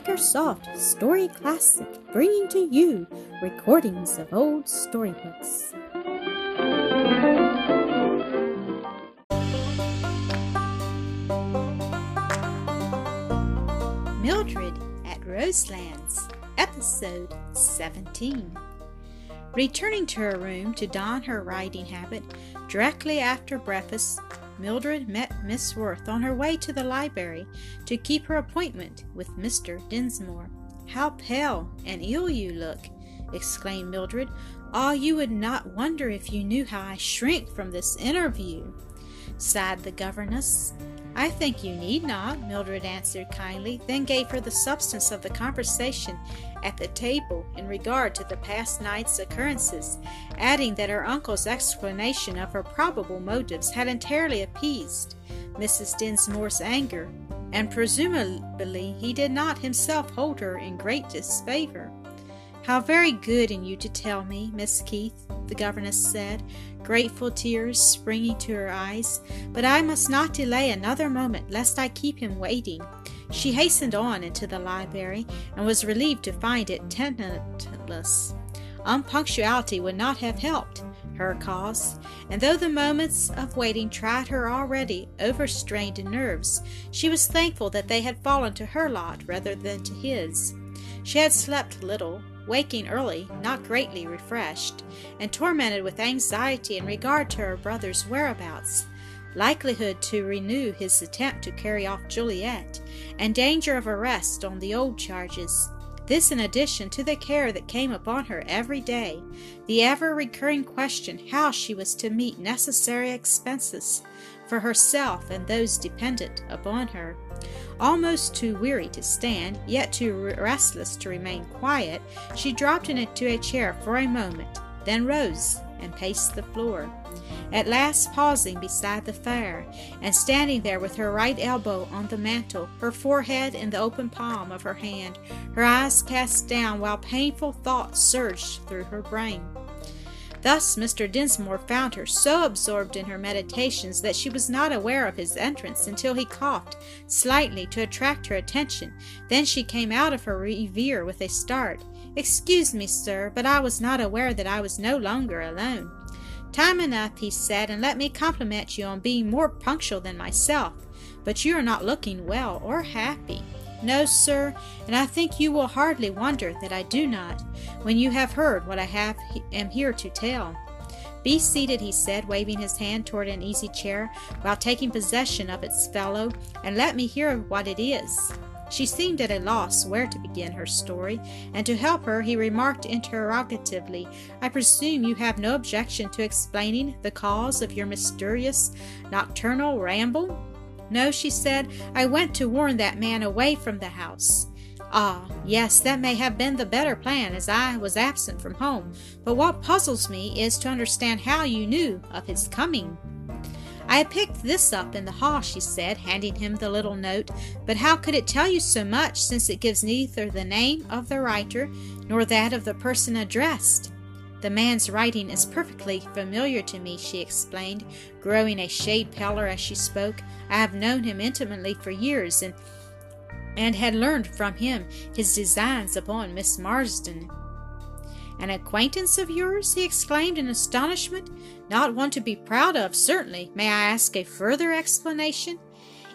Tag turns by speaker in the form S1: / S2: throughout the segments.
S1: Makersoft Story Classic, bringing to you recordings of old storybooks. Mildred at Roselands, Episode 17. Returning to her room to don her riding habit, directly after breakfast, Mildred met Miss Worth on her way to the library to keep her appointment with Mr. Dinsmore. How pale and ill you look! exclaimed Mildred. Ah, you would not wonder if you knew how I shrink from this interview, sighed the governess. I think you need not, Mildred answered kindly, then gave her the substance of the conversation at the table in regard to the past night's occurrences, adding that her uncle's explanation of her probable motives had entirely appeased Mrs. Dinsmore's anger, and presumably he did not himself hold her in great disfavor. How very good in you to tell me, Miss Keith, the governess said, grateful tears springing to her eyes. But I must not delay another moment, lest I keep him waiting. She hastened on into the library, and was relieved to find it tenantless. Unpunctuality would not have helped her cause, and though the moments of waiting tried her already overstrained nerves, she was thankful that they had fallen to her lot rather than to his. She had slept little, waking early, not greatly refreshed, and tormented with anxiety in regard to her brother's whereabouts, likelihood to renew his attempt to carry off Juliet, and danger of arrest on the old charges. This in addition to the care that came upon her every day, the ever recurring question how she was to meet necessary expenses for herself and those dependent upon her. Almost too weary to stand, yet too restless to remain quiet, she dropped into a chair for a moment, then rose and paced the floor. At last pausing beside the fire, and standing there with her right elbow on the mantel, her forehead in the open palm of her hand, her eyes cast down while painful thoughts surged through her brain. Thus Mr. Dinsmore found her so absorbed in her meditations that she was not aware of his entrance until he coughed slightly to attract her attention. Then she came out of her reverie with a start. Excuse me, sir, but I was not aware that I was no longer alone. Time enough, he said, and let me compliment you on being more punctual than myself. But you are not looking well or happy. No, sir, and I think you will hardly wonder that I do not, when you have heard what I have am here to tell. Be seated, he said, waving his hand toward an easy chair, while taking possession of its fellow, and let me hear what it is. She seemed at a loss where to begin her story, and to help her he remarked interrogatively, I presume you have no objection to explaining the cause of your mysterious nocturnal ramble? No, she said, I went to warn that man away from the house. Ah, yes, that may have been the better plan, as I was absent from home. But what puzzles me is to understand how you knew of his coming. I picked this up in the hall, she said, handing him the little note, but how could it tell you so much, since it gives neither the name of the writer nor that of the person addressed? The man's writing is perfectly familiar to me, she explained, growing a shade paler as she spoke. I have known him intimately for years and and had learned from him his designs upon Miss Marsden. An acquaintance of yours? he exclaimed in astonishment. Not one to be proud of, certainly. May I ask a further explanation?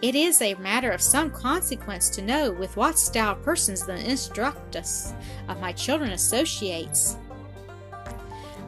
S1: It is a matter of some consequence to know with what style persons the instructress of my children associates.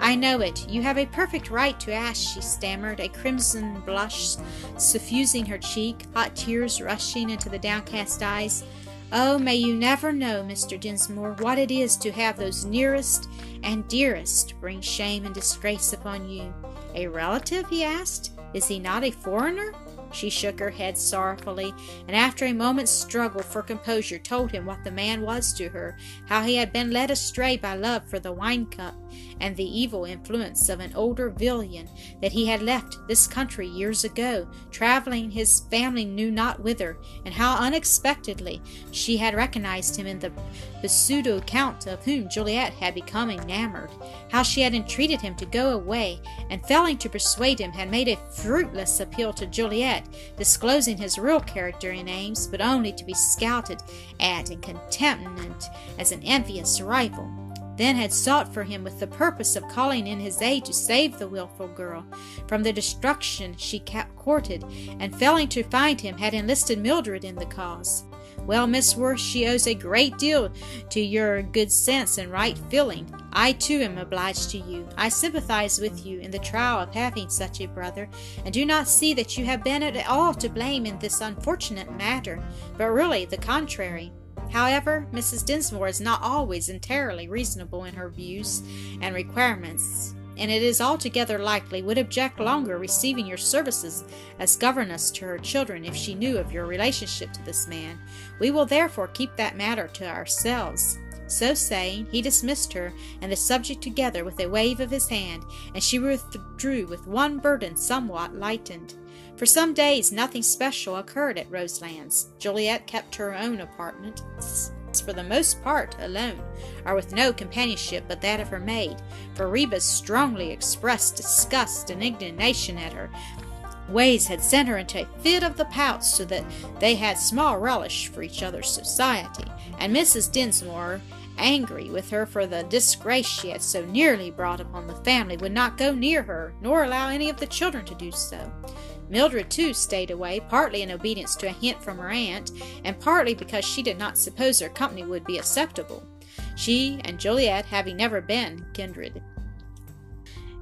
S1: I know it. You have a perfect right to ask, she stammered, a crimson blush suffusing her cheek, hot tears rushing into the downcast eyes. Oh, may you never know, Mr. Dinsmore, what it is to have those nearest and dearest bring shame and disgrace upon you. A relative? he asked. Is he not a foreigner? She shook her head sorrowfully, and after a moment's struggle for composure told him what the man was to her, how he had been led astray by love for the wine cup, and the evil influence of an older villain, that he had left this country years ago, traveling his family knew not whither, and how unexpectedly she had recognized him in the pseudo count of whom Juliet had become enamored, how she had entreated him to go away, and failing to persuade him, had made a fruitless appeal to Juliet disclosing his real character and aims, but only to be scouted at and contempted as an envious rival then had sought for him with the purpose of calling in his aid to save the wilful girl from the destruction she kept courted, and failing to find him, had enlisted Mildred in the cause. Well, Miss Worth, she owes a great deal to your good sense and right feeling. I too am obliged to you. I sympathize with you in the trial of having such a brother, and do not see that you have been at all to blame in this unfortunate matter, but really the contrary. However, Mrs. Dinsmore is not always entirely reasonable in her views and requirements and it is altogether likely would object longer receiving your services as governess to her children if she knew of your relationship to this man. We will therefore keep that matter to ourselves. So saying, he dismissed her and the subject together with a wave of his hand, and she withdrew with one burden somewhat lightened. For some days nothing special occurred at Roselands. Juliet kept her own apartments for the most part alone, or with no companionship but that of her maid, for Rebus strongly expressed disgust and indignation at her ways had sent her into a fit of the pouts so that they had small relish for each other's society, and Mrs. Dinsmore, angry with her for the disgrace she had so nearly brought upon the family, would not go near her, nor allow any of the children to do so. Mildred, too, stayed away, partly in obedience to a hint from her aunt, and partly because she did not suppose her company would be acceptable, she and Juliet having never been kindred.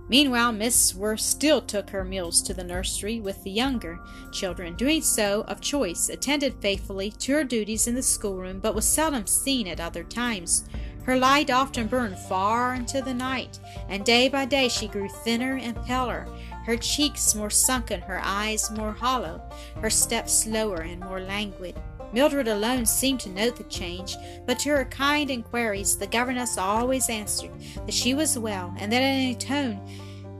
S1: Meanwhile, Miss Worth still took her meals to the nursery with the younger children, doing so of choice, attended faithfully to her duties in the schoolroom, but was seldom seen at other times. Her light often burned far into the night, and day by day she grew thinner and paler, her cheeks more sunken, her eyes more hollow, her steps slower and more languid. Mildred alone seemed to note the change, but to her kind inquiries the governess always answered that she was well, and that in a tone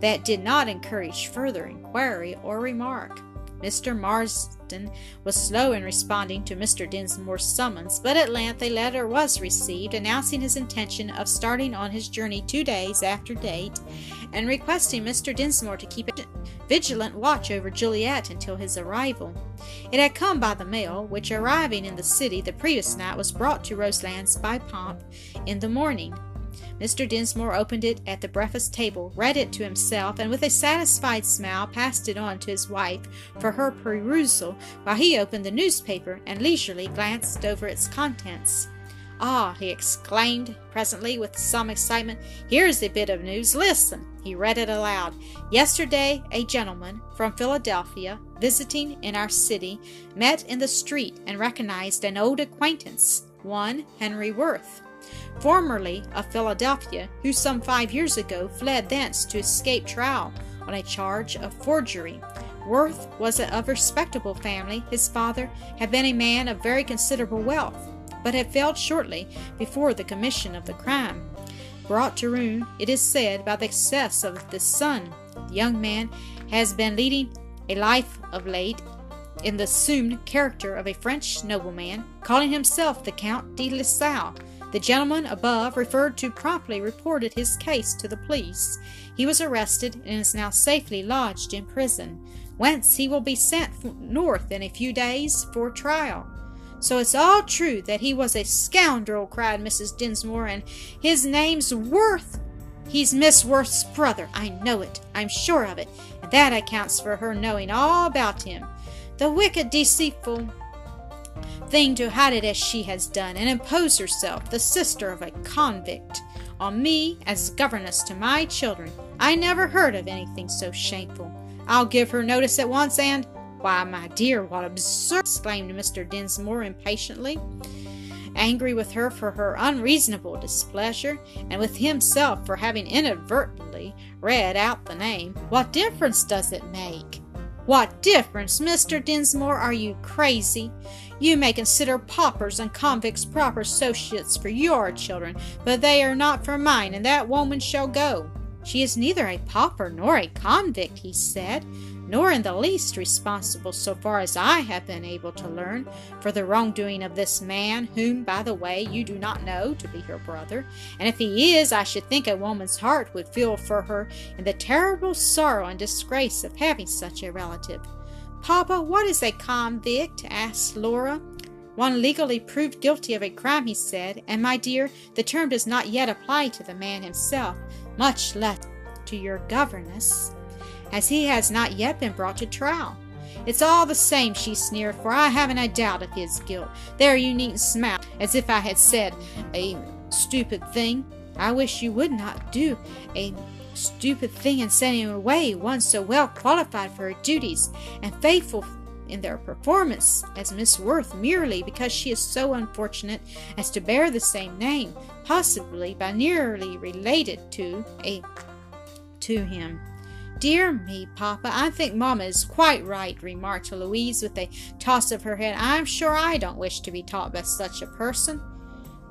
S1: that did not encourage further inquiry or remark. Mr. Marsden was slow in responding to Mr. Dinsmore's summons, but at length a letter was received announcing his intention of starting on his journey two days after date, and requesting Mr. Dinsmore to keep a vigilant watch over Juliet until his arrival. It had come by the mail, which arriving in the city the previous night was brought to Roselands by Pomp in the morning. Mr. Dinsmore opened it at the breakfast table, read it to himself, and with a satisfied smile passed it on to his wife for her perusal, while he opened the newspaper and leisurely glanced over its contents. Ah, he exclaimed presently with some excitement, here's a bit of news. Listen. He read it aloud. Yesterday, a gentleman from Philadelphia, visiting in our city, met in the street and recognized an old acquaintance, one Henry Worth formerly of Philadelphia, who some five years ago fled thence to escape trial on a charge of forgery. Worth was of respectable family. His father had been a man of very considerable wealth, but had failed shortly before the commission of the crime. Brought to ruin, it is said, by the excess of the son. The young man has been leading a life of late in the assumed character of a French nobleman, calling himself the Count de Lisle, the gentleman above referred to promptly reported his case to the police. He was arrested and is now safely lodged in prison, whence he will be sent north in a few days for trial. So it's all true that he was a scoundrel, cried Mrs. Dinsmore, and his name's Worth. He's Miss Worth's brother. I know it. I'm sure of it. And that accounts for her knowing all about him. The wicked, deceitful thing to hide it as she has done, and impose herself, the sister of a convict, on me as governess to my children. I never heard of anything so shameful. I'll give her notice at once, and why, my dear, what absurd! exclaimed Mr. Dinsmore impatiently, angry with her for her unreasonable displeasure, and with himself for having inadvertently read out the name. What difference does it make? What difference, Mr. Dinsmore? Are you crazy? You may consider paupers and convicts proper associates for your children, but they are not for mine, and that woman shall go. She is neither a pauper nor a convict, he said, nor in the least responsible, so far as I have been able to learn, for the wrongdoing of this man, whom, by the way, you do not know to be your brother. And if he is, I should think a woman's heart would feel for her in the terrible sorrow and disgrace of having such a relative. Papa, what is a convict? asked Laura. One legally proved guilty of a crime, he said, and my dear, the term does not yet apply to the man himself, much less to your governess, as he has not yet been brought to trial. It's all the same, she sneered, for I haven't a doubt of his guilt. There you needn't smile, as if I had said a stupid thing. I wish you would not do a stupid thing in sending away one so well qualified for her duties and faithful in their performance as Miss Worth merely because she is so unfortunate as to bear the same name, possibly by nearly related to a to him. Dear me, Papa, I think Mamma is quite right, remarked Louise with a toss of her head. I'm sure I don't wish to be taught by such a person.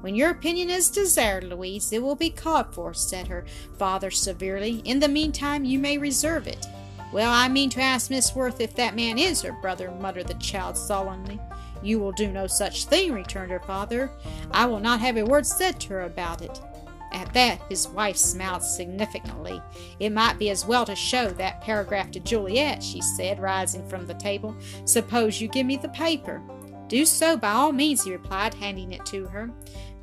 S1: When your opinion is desired, Louise, it will be called for, said her father severely. In the meantime, you may reserve it. Well, I mean to ask Miss Worth if that man is her brother, muttered the child sullenly. You will do no such thing, returned her father. I will not have a word said to her about it. At that, his wife smiled significantly. It might be as well to show that paragraph to Juliet, she said, rising from the table. Suppose you give me the paper. Do so by all means, he replied, handing it to her.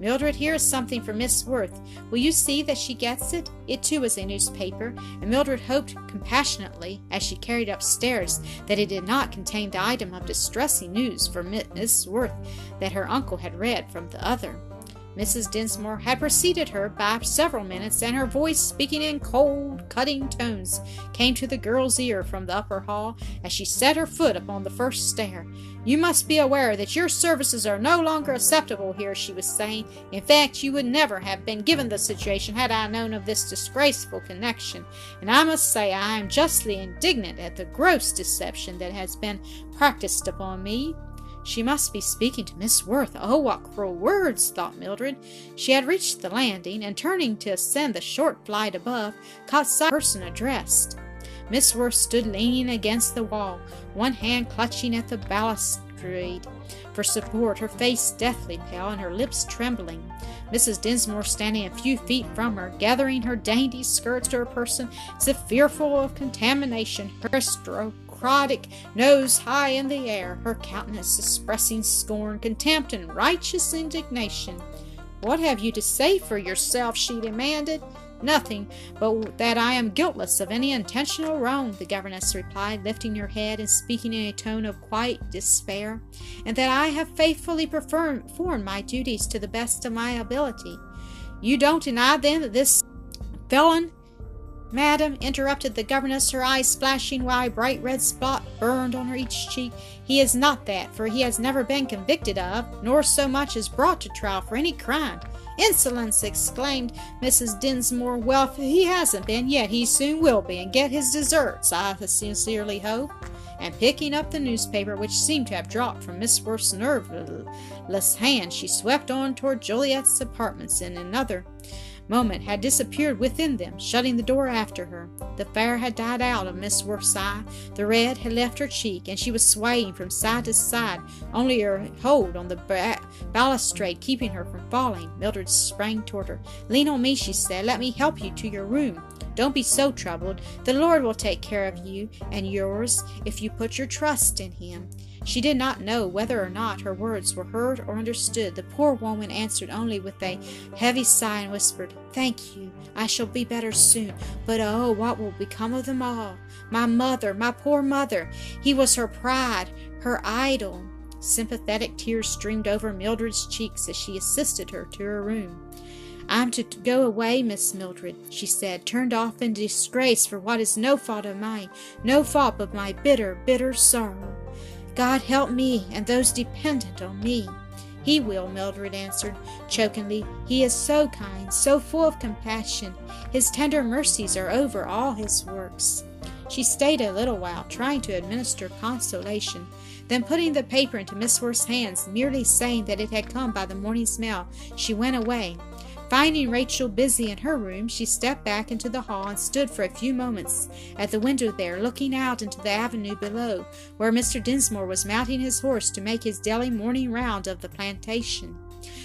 S1: Mildred, here is something for Miss Worth. Will you see that she gets it? It too is a newspaper, and Mildred hoped compassionately, as she carried upstairs, that it did not contain the item of distressing news for Miss Worth that her uncle had read from the other. Mrs. Dinsmore had preceded her by several minutes, and her voice, speaking in cold, cutting tones, came to the girl's ear from the upper hall as she set her foot upon the first stair. You must be aware that your services are no longer acceptable here, she was saying. In fact, you would never have been given the situation had I known of this disgraceful connection, and I must say I am justly indignant at the gross deception that has been practiced upon me. She must be speaking to Miss Worth. Oh, what cruel words, thought Mildred. She had reached the landing, and turning to ascend the short flight above, caught sight of the person addressed. Miss Worth stood leaning against the wall, one hand clutching at the balustrade for support, her face deathly pale and her lips trembling. Mrs. Dinsmore standing a few feet from her, gathering her dainty skirts to her person, as if fearful of contamination, her stroke nose high in the air, her countenance expressing scorn, contempt, and righteous indignation. What have you to say for yourself? she demanded. Nothing, but that I am guiltless of any intentional wrong, the governess replied, lifting her head and speaking in a tone of quiet despair, and that I have faithfully performed my duties to the best of my ability. You don't deny, then, that this felon Madam, interrupted the governess, her eyes flashing while a bright red spot burned on her each cheek, he is not that, for he has never been convicted of, nor so much as brought to trial for any crime. Insolence! exclaimed Mrs. Dinsmore. Well, if he hasn't been yet, he soon will be, and get his deserts, I sincerely hope. And picking up the newspaper, which seemed to have dropped from Miss Worth's nerveless hand, she swept on toward Juliet's apartments in another moment had disappeared within them, shutting the door after her. The fire had died out of Miss Worth's eye, the red had left her cheek, and she was swaying from side to side, only her hold on the ba balustrade keeping her from falling. Mildred sprang toward her. Lean on me, she said. Let me help you to your room. Don't be so troubled. The Lord will take care of you and yours if you put your trust in Him. She did not know whether or not her words were heard or understood. The poor woman answered only with a heavy sigh and whispered, Thank you. I shall be better soon. But oh, what will become of them all? My mother, my poor mother. He was her pride, her idol. Sympathetic tears streamed over Mildred's cheeks as she assisted her to her room. I'm to go away, Miss Mildred, she said, turned off in disgrace for what is no fault of mine, no fault but my bitter, bitter sorrow. God help me and those dependent on me. He will, Mildred answered chokingly. He is so kind, so full of compassion. His tender mercies are over all his works. She stayed a little while, trying to administer consolation, then putting the paper into Miss Worth's hands, merely saying that it had come by the morning's mail, she went away. Finding Rachel busy in her room, she stepped back into the hall and stood for a few moments at the window there, looking out into the avenue below, where Mr. Dinsmore was mounting his horse to make his daily morning round of the plantation.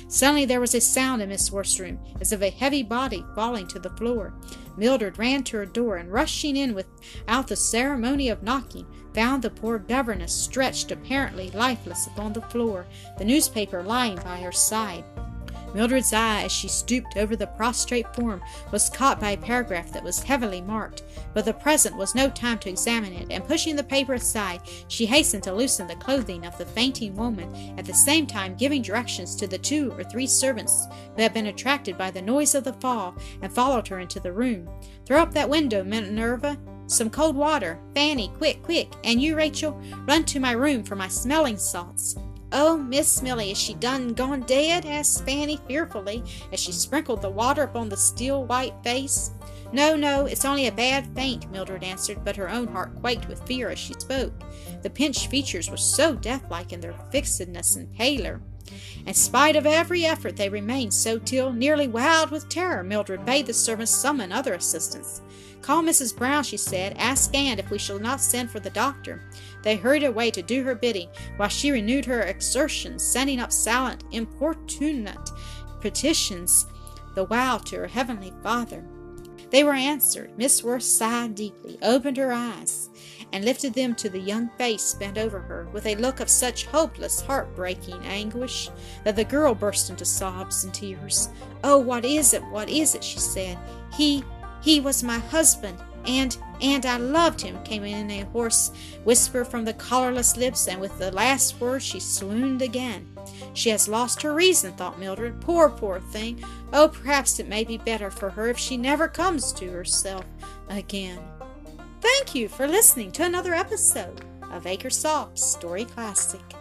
S1: Suddenly there was a sound in Miss Worth's room, as of a heavy body falling to the floor. Mildred ran to her door, and rushing in without the ceremony of knocking, found the poor governess stretched apparently lifeless upon the floor, the newspaper lying by her side. Mildred's eye, as she stooped over the prostrate form, was caught by a paragraph that was heavily marked, but the present was no time to examine it, and pushing the paper aside, she hastened to loosen the clothing of the fainting woman, at the same time giving directions to the two or three servants who had been attracted by the noise of the fall and followed her into the room. Throw up that window, Minerva. Some cold water. Fanny, quick, quick. And you, Rachel, run to my room for my smelling salts. Oh, Miss Milly, is she done gone dead? asked Fanny fearfully, as she sprinkled the water upon the still white face. No, no, it's only a bad faint, Mildred answered, but her own heart quaked with fear as she spoke. The pinched features were so deathlike in their fixedness and pallor. In spite of every effort, they remained so till, nearly wild with terror, Mildred bade the servants summon other assistants. Call Mrs. Brown, she said. Ask Aunt if we shall not send for the doctor. They hurried away to do her bidding, while she renewed her exertions, sending up silent, importunate petitions the while to her heavenly Father. They were answered. Miss Worth sighed deeply, opened her eyes, and lifted them to the young face bent over her, with a look of such hopeless, heart-breaking anguish that the girl burst into sobs and tears. Oh, what is it? What is it? she said. He, he was my husband, and and I loved him, came in a hoarse whisper from the collarless lips, and with the last word she swooned again. She has lost her reason, thought Mildred. Poor, poor thing. Oh, perhaps it may be better for her if she never comes to herself again. Thank you for listening to another episode of Acre Story Classic.